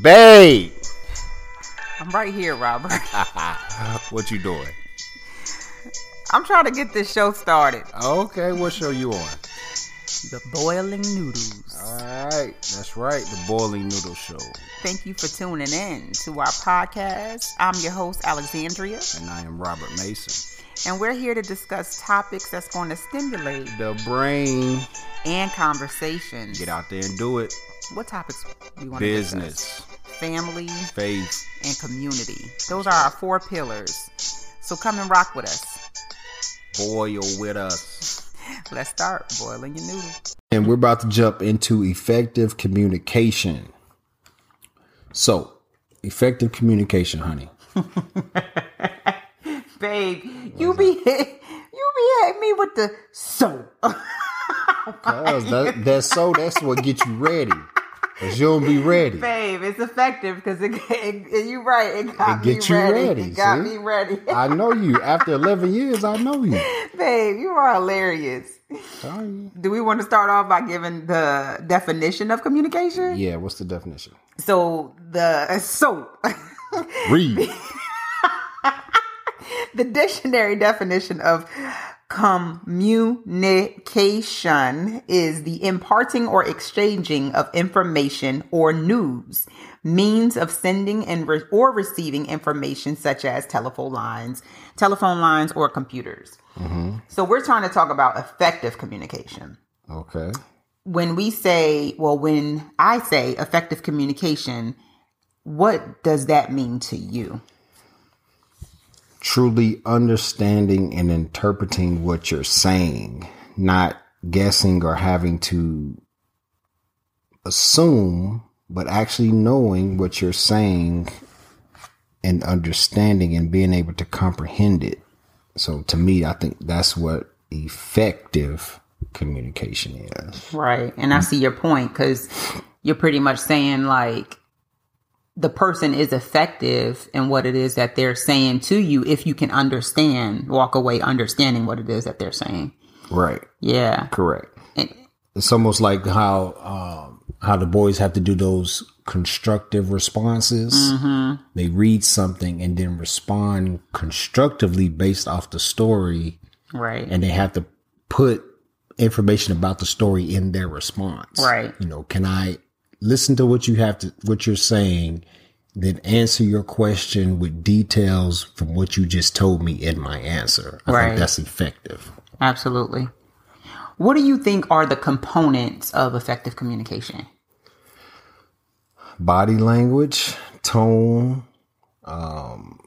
Babe, I'm right here, Robert. what you doing? I'm trying to get this show started. Okay, what show you on? The Boiling Noodles. All right, that's right, the Boiling Noodle Show. Thank you for tuning in to our podcast. I'm your host, Alexandria, And I am Robert Mason. and we're here to discuss topics that's going to stimulate The brain, and conversation. get out there and do it. What topics we want to do? Business, discuss? Family faith. and community. Those are our four pillars. So come and rock with us. Boil with us. Let's start boiling your noodle. And we're about to jump into effective communication. So, effective communication, honey. Babe, you be you be hitting me with the so. Cause that, that's so that's what gets you ready. You'll be ready. Babe, it's effective because it, it, it- you right. It got It me get you ready. ready, It got see? me ready. I know you. After eleven years, I know you. Babe, you are hilarious. You. Do we want to start off by giving the definition of communication? Yeah, what's the definition? So the uh, so Read. the dictionary definition of communication is the imparting or exchanging of information or news means of sending and re- or receiving information such as telephone lines telephone lines or computers. Mm-hmm. So we're trying to talk about effective communication. Okay. when we say well when i say effective communication what does that mean to you Truly understanding and interpreting what you're saying, not guessing or having to assume, but actually knowing what you're saying and understanding and being able to comprehend it. So to me, I think that's what effective communication is. Right. And I see your point because you're pretty much saying like the person is effective in what it is that they're saying to you if you can understand, walk away understanding what it is that they're saying. Right. Yeah. Correct. And, It's almost like how um, how the boys have to do those constructive responses. They read something and then respond constructively based off the story, right. and they have to put information about the story in their response. Right. You know, can I listen to what you have to what you're saying, then answer your question with details from what you just told me in my answer. I Right. think that's effective. Absolutely. What do you think are the components of effective communication? body language, tone, um,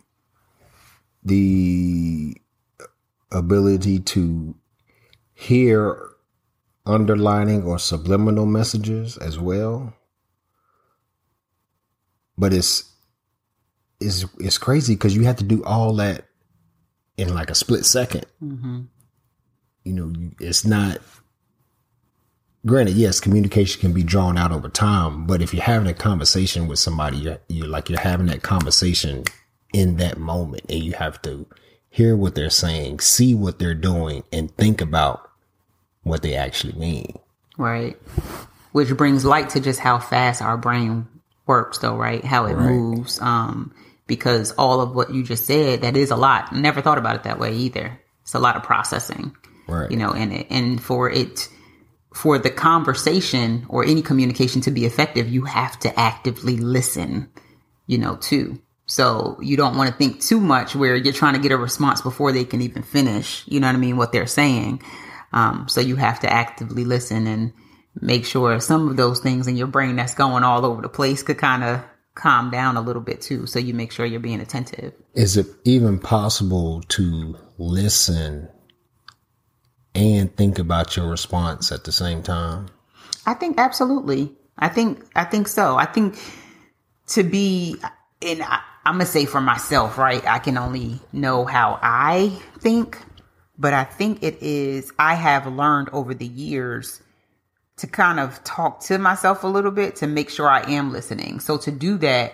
the ability to hear underlining or subliminal messages as well. But it's it's it's crazy because you have to do all that in like a split 2nd mm-hmm. You know, it's not granted, yes, communication can be drawn out over time, but if you're having a conversation with somebody, you're, you're like you're having that conversation in that moment, and you have to hear what they're saying, see what they're doing, and think about what they actually mean. Right. Which brings light to just how fast our brain works though, right? How it Right. moves. Um, because all of what you just said, that is a lot. Never thought about it that way either. It's a lot of processing. Right. You know, and it, and for it for the conversation or any communication to be effective, you have to actively listen, you know, too. So you don't want to think too much where you're trying to get a response before they can even finish, you know what I mean, what they're saying. Um, so you have to actively listen and make sure some of those things in your brain that's going all over the place could kind of calm down a little bit too. So you make sure you're being attentive. Is it even possible to listen and think about your response at the same time? I think absolutely. I think I think so. I think to be and I, I'm gonna say for myself, right? I can only know how I think, but I think it is. I have learned over the years to kind of talk to myself a little bit to make sure I am listening. So to do that,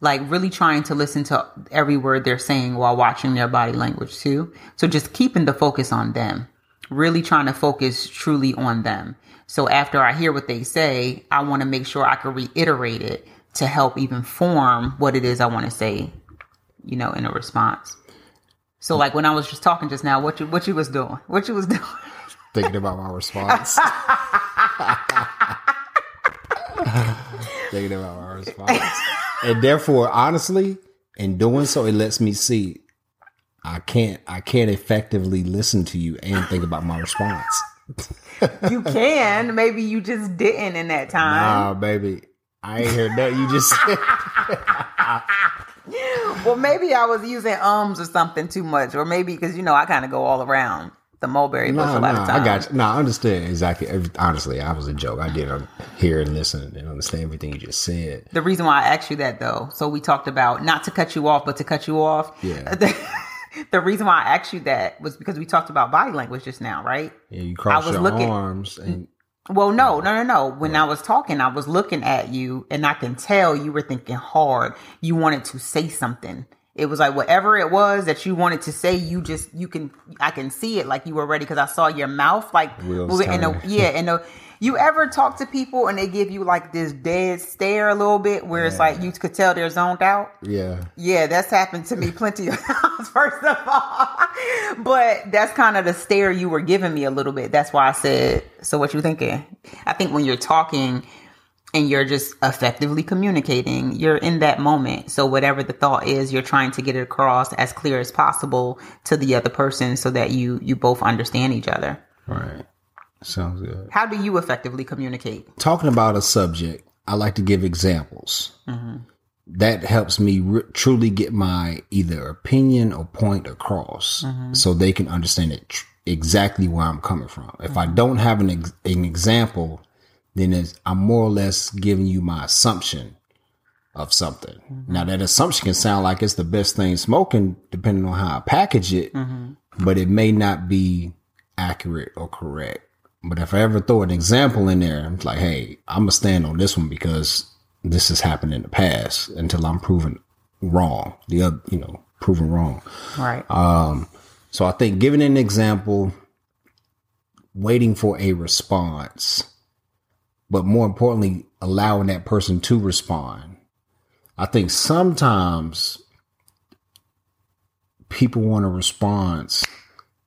like really trying to listen to every word they're saying while watching their body language too. So just keeping the focus on them, really trying to focus truly on them. So after I hear what they say, I want to make sure I can reiterate it to help even form what it is I want to say, you know, in a response. So like when I was just talking just now, what you what you was doing? What you was doing? Thinking about my response. Thinking about my response. And therefore, honestly, in doing so, it lets me see I can't I can't effectively listen to you and think about my response. you can. Maybe you just didn't in that time. Nah, baby. I ain't heard that. You just said. well, maybe I was using ums or something too much, or maybe because you know I kind of go all around the mulberry bush Nah, a lot nah, of times. I got you. Nah, I understand exactly. Honestly, I was a joke. I didn't hear and listen and understand everything you just said. The reason why I asked you that though, so we talked about not to cut you off, but to cut you off. Yeah. The, reason why I asked you that was because we talked about body language just now, right? Yeah, you cross was your looking- arms and Well, no, no, no, no. When I was talking, I was looking at you and I can tell you were thinking hard. You wanted to say something. It was like whatever it was that you wanted to say, you just, you can, I can see it like you were ready because I saw your mouth like moving. And the, yeah, and the, you ever talk to people and they give you like this dead stare a little bit where it's like you could tell they're zoned out? yeah, Yeah, that's happened to me plenty of times, first of all. But that's kind of the stare you were giving me a little bit. That's why I said, so what you thinking? I think when you're talking and you're just effectively communicating, you're in that moment. So whatever the thought is, you're trying to get it across as clear as possible to the other person so that you you both understand each other. right. Sounds good. How do you effectively communicate? Talking about a subject, I like to give examples. Mm-hmm. That helps me re- truly get my either opinion or point across, mm-hmm. so they can understand it tr- exactly where I'm coming from. If I mm-hmm. don't have an ex- an example, then it's, I'm more or less giving you my assumption of something. Mm-hmm. Now that assumption can sound like it's the best thing smoking, depending on how I package it, mm-hmm. but it may not be accurate or correct. But if I ever throw an example in there, I'm like, hey, I'm gonna stand on this one because this has happened in the past until I'm proven wrong. The other, you know, proven wrong. Right. Um, so I think giving an example, waiting for a response, but more importantly, allowing that person to respond. I think sometimes people want a response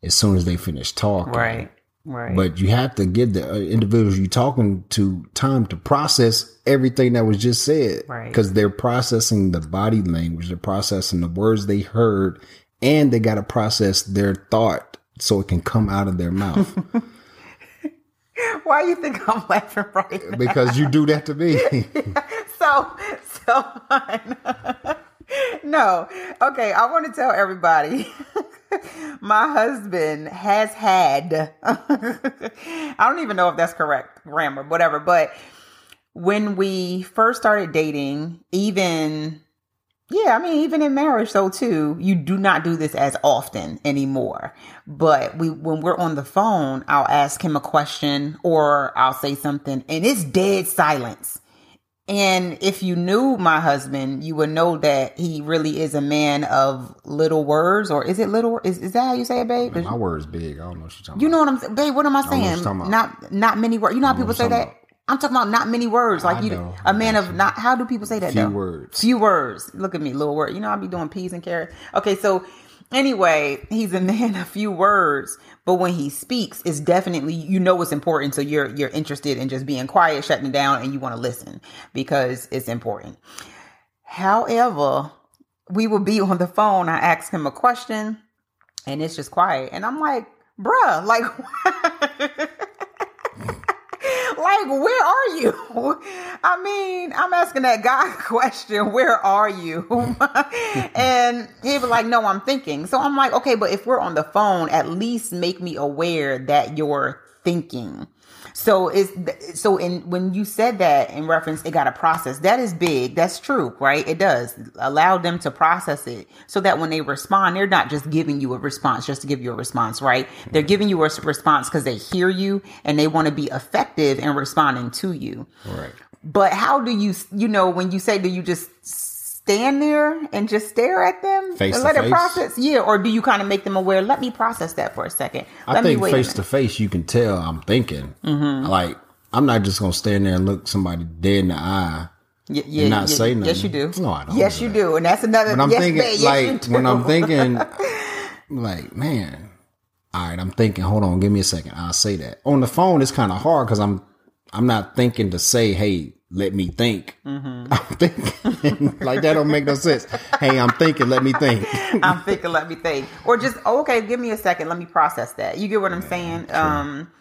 as soon as they finish talking. right. Right. But you have to give the uh, individuals you're talking to time to process everything that was just said. Right. Because they're processing the body language, they're processing the words they heard, and they got to process their thought so it can come out of their mouth. Why you think I'm laughing right now? because you do that to me. so so no okay i want to tell everybody my husband has had i don't even know if that's correct grammar whatever but when we first started dating even yeah, I mean, even in marriage, though, too, you do not do this as often anymore. But we, when we're on the phone, I'll ask him a question or I'll say something, and it's dead silence. And if you knew my husband, you would know that he really is a man of little words, or is it little? Is, is that how you say it, babe? My word's big. I don't know what you're talking You about. know what I'm saying, babe? What am I saying? about. Not not many words. You know how people say that. talking I'm talking about not many words. Like I you, know. a man of not. How do people say that? Few though? words. Few words. Look at me, little word. You know I'll be doing peas and carrots. Okay, so anyway, he's a man of few words, but when he speaks, it's definitely you know it's important. So you're you're interested in just being quiet, shutting down, and you want to listen because it's important. However, we will be on the phone. I ask him a question, and it's just quiet, and I'm like, bruh, like. like where are you? I mean i'm asking that guy question where are you? And he was like no i'm thinking. So i'm like okay but if we're on the phone at least make me aware that you're thinking so it's so in when you said that in reference, it got a process. That is big. That's true, right? It does allow them to process it so that when they respond, they're not just giving you a response just to give you a response, right? They're giving you a response because they hear you and they want to be effective in responding to you. Right. But how do you, you know, when you say, do you just stand there and just stare at them Face and to let it face? process? Yeah, or do you kind of make them aware? Let me process that for a second. I Let think me wait face to face, you can tell I'm thinking. Mm-hmm. Like I'm not just gonna stand there and look somebody dead in the eye Y- and not y- say nothing. Yes, you do. No, I don't. Yes, do you do, and that's another. But I'm yes, thinking, babe, yes, you like, when I'm thinking, like, man, all right, I'm thinking, hold on, give me a second. I'll say that. On the phone, it's kind of hard because I'm, I'm not thinking to say, hey, let me think. Mm-hmm. I'm thinking, like, that don't make no sense. Hey, I'm thinking, let me think. I'm thinking, let me think. Or just, oh, okay, give me a second. Let me process that. You get what I'm saying? Um,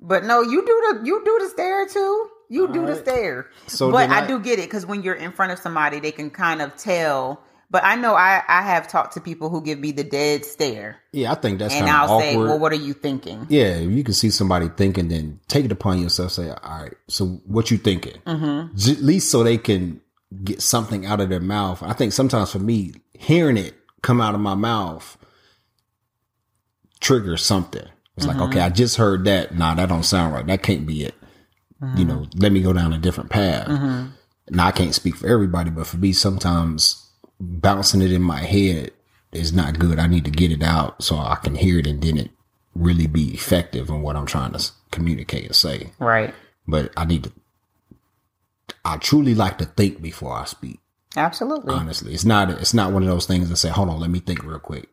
but no, you do the, you do the stare too. You do the stare. So but I, I- do get it because when you're in front of somebody, they can kind of tell. But I know I, I have talked to people who give me the dead stare. Yeah, I think that's And I'll awkward. say, well, what are you thinking? yeah, if you can see somebody thinking, then take it upon yourself. Say, all right, so what you thinking? Mm-hmm. At least so they can get something out of their mouth. I think sometimes for me, hearing it come out of my mouth triggers something. It's like, okay, mm-hmm. I just heard that. Nah, that don't sound right. That can't be it. You mm-hmm. know, let me go down a different path. Mm-hmm. Now I can't speak for everybody, but for me, sometimes bouncing it in my head is not good. I need to get it out so I can hear it and then it really be effective in what I'm trying to communicate and say. Right. But I need to, I truly like to think before I speak. Absolutely. Honestly, it's not, it's not one of those things that say, hold on, let me think real quick.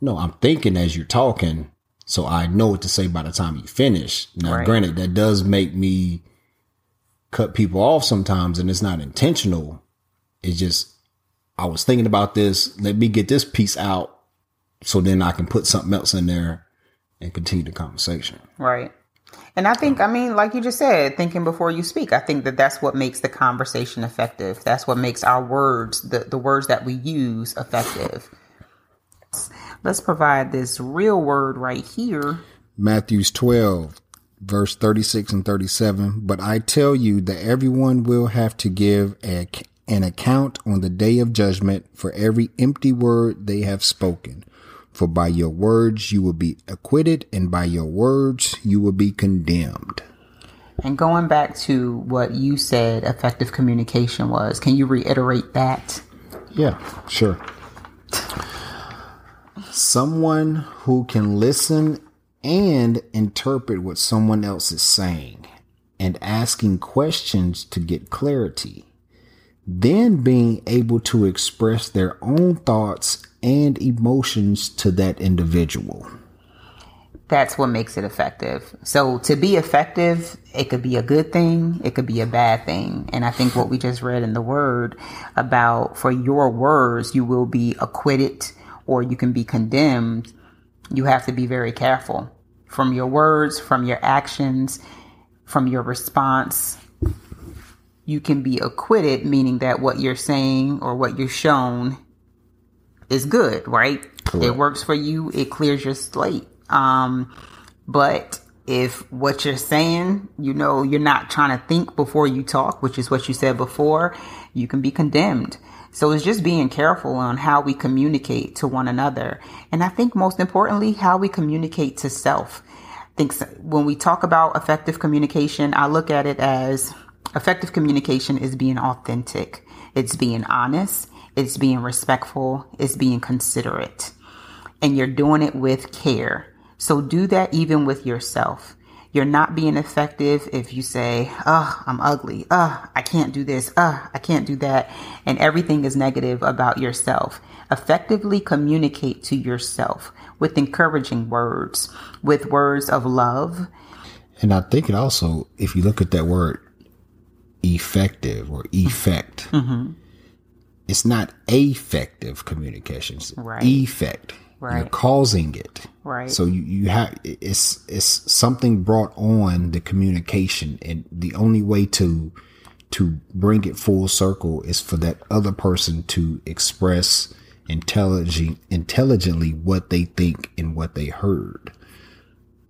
No, I'm thinking as you're talking. So I know what to say by the time you finish. Now, Right. granted, that does make me cut people off sometimes and it's not intentional. It's just, I was thinking about this. Let me get this piece out so then I can put something else in there and continue the conversation. Right. And I think, I mean, like you just said, thinking before you speak, I think that that's what makes the conversation effective. That's what makes our words, the, the words that we use, effective. Let's provide this real word right here. Matthews 12, verse 36 and 37. But I tell you that everyone will have to give a, an account on the day of judgment for every empty word they have spoken. For by your words you will be acquitted, and by your words you will be condemned. And going back to what you said effective communication was, can you reiterate that? Yeah, sure. Someone who can listen and interpret what someone else is saying and asking questions to get clarity. Then being able to express their own thoughts and emotions to that individual. That's what makes it effective. So to be effective, it could be a good thing, it could be a bad thing. And I think what we just read in the word about for your words, you will be acquitted or you can be condemned. You have to be very careful from your words, from your actions, from your response. You can be acquitted, meaning that what you're saying or what you're shown is good, right? Correct. It works for you. It clears your slate. Um, but if what you're saying, you know, you're not trying to think before you talk, which is what you said before, you can be condemned. So it's just being careful on how we communicate to one another. And I think most importantly, how we communicate to self. I think when we talk about effective communication, I look at it as effective communication is being authentic. It's being honest. It's being respectful. It's being considerate and you're doing it with care. So do that even with yourself. You're not being effective if you say, oh, I'm ugly. Oh, I can't do this. Oh, I can't do that. And everything is negative about yourself. Effectively communicate to yourself with encouraging words, with words of love. And I think it also, if you look at that word effective or effect, mm-hmm. it's not affective communications. Right. Effect. You're causing it. Right. So you, you have it's it's something brought on the communication and the only way to to bring it full circle is for that other person to express intelligent intelligently what they think and what they heard.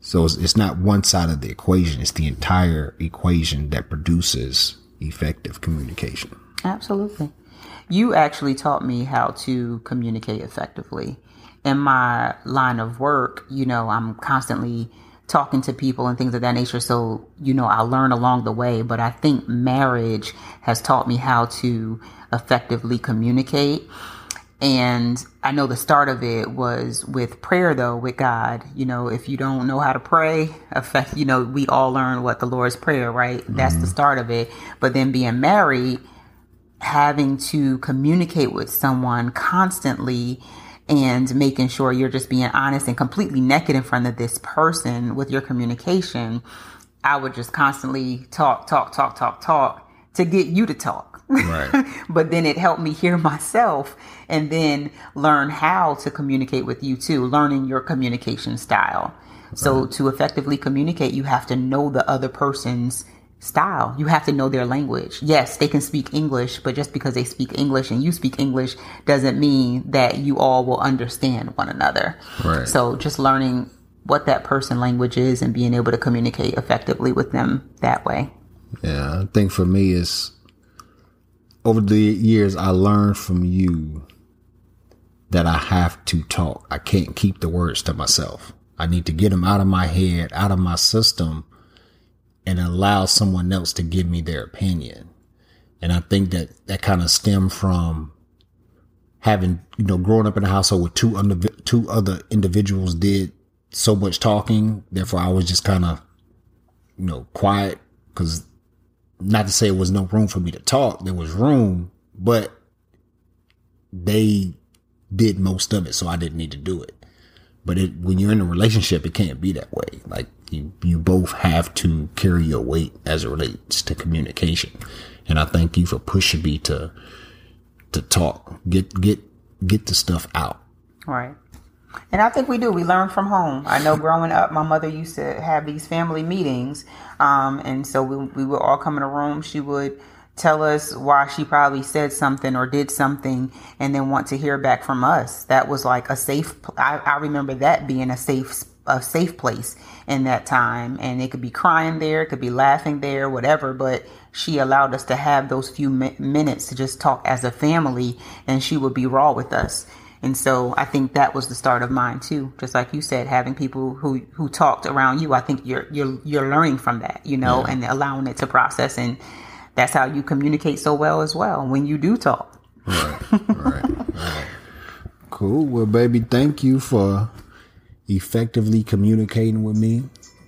So it's, it's not one side of the equation, it's the entire equation that produces effective communication. Absolutely. You actually taught me how to communicate effectively. In my line of work, you know, I'm constantly talking to people and things of that nature. So, you know, I learn along the way, but I think marriage has taught me how to effectively communicate. And I know the start of it was with prayer though, with God. You know, if you don't know how to pray, effect, you know, we all learn what the Lord's prayer, right? That's the mm-hmm. start of it. But then being married, having to communicate with someone constantly and making sure you're just being honest and completely naked in front of this person with your communication, I would just constantly talk, talk, talk, talk, talk to get you to talk. Right. but then it helped me hear myself and then learn how to communicate with you too, learning your communication style. Right. So to effectively communicate, you have to know the other person's style. You have to know their language. Yes, they can speak English, but just because they speak English and you speak English doesn't mean that you all will understand one another. Right. So just learning what that person language is and being able to communicate effectively with them that way. Yeah, I think for me is over the years I learned from you that I have to talk. I can't keep the words to myself. I need to get them out of my head, out of my system and allow someone else to give me their opinion. And I think that that kind of stemmed from having, you know, growing up in a household with two under, two other individuals did so much talking. Therefore, I was just kind of, you know, quiet because not to say it was no room for me to talk. There was room, but they did most of it. So I didn't need to do it. But it, when you're in a relationship, it can't be that way. Like you, you both have to carry your weight as it relates to communication. And I thank you for pushing me to, to talk, get, get, get the stuff out. Right. And I think we do. We learn from home. I know growing up, my mother used to have these family meetings. Um, and so we, we would all come in a room. She would tell us why she probably said something or did something and then want to hear back from us. That was like a safe, I, I remember that being a safe, a safe place in that time. And it could be crying there, it could be laughing there, whatever, but she allowed us to have those few mi- minutes to just talk as a family and she would be raw with us. And so I think that was the start of mine too. Just like you said, having people who, who talked around you, I think you're, you're, you're learning from that, you know, yeah. and allowing it to process. And that's how you communicate so well as well when you do talk. Right. Right. right. Cool. Well, baby, thank you for effectively communicating with me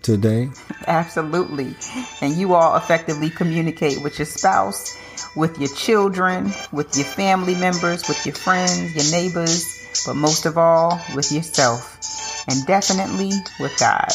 today. Absolutely. And you all effectively communicate with your spouse with your children, with your family members, with your friends, your neighbors, but most of all with yourself, and definitely with God.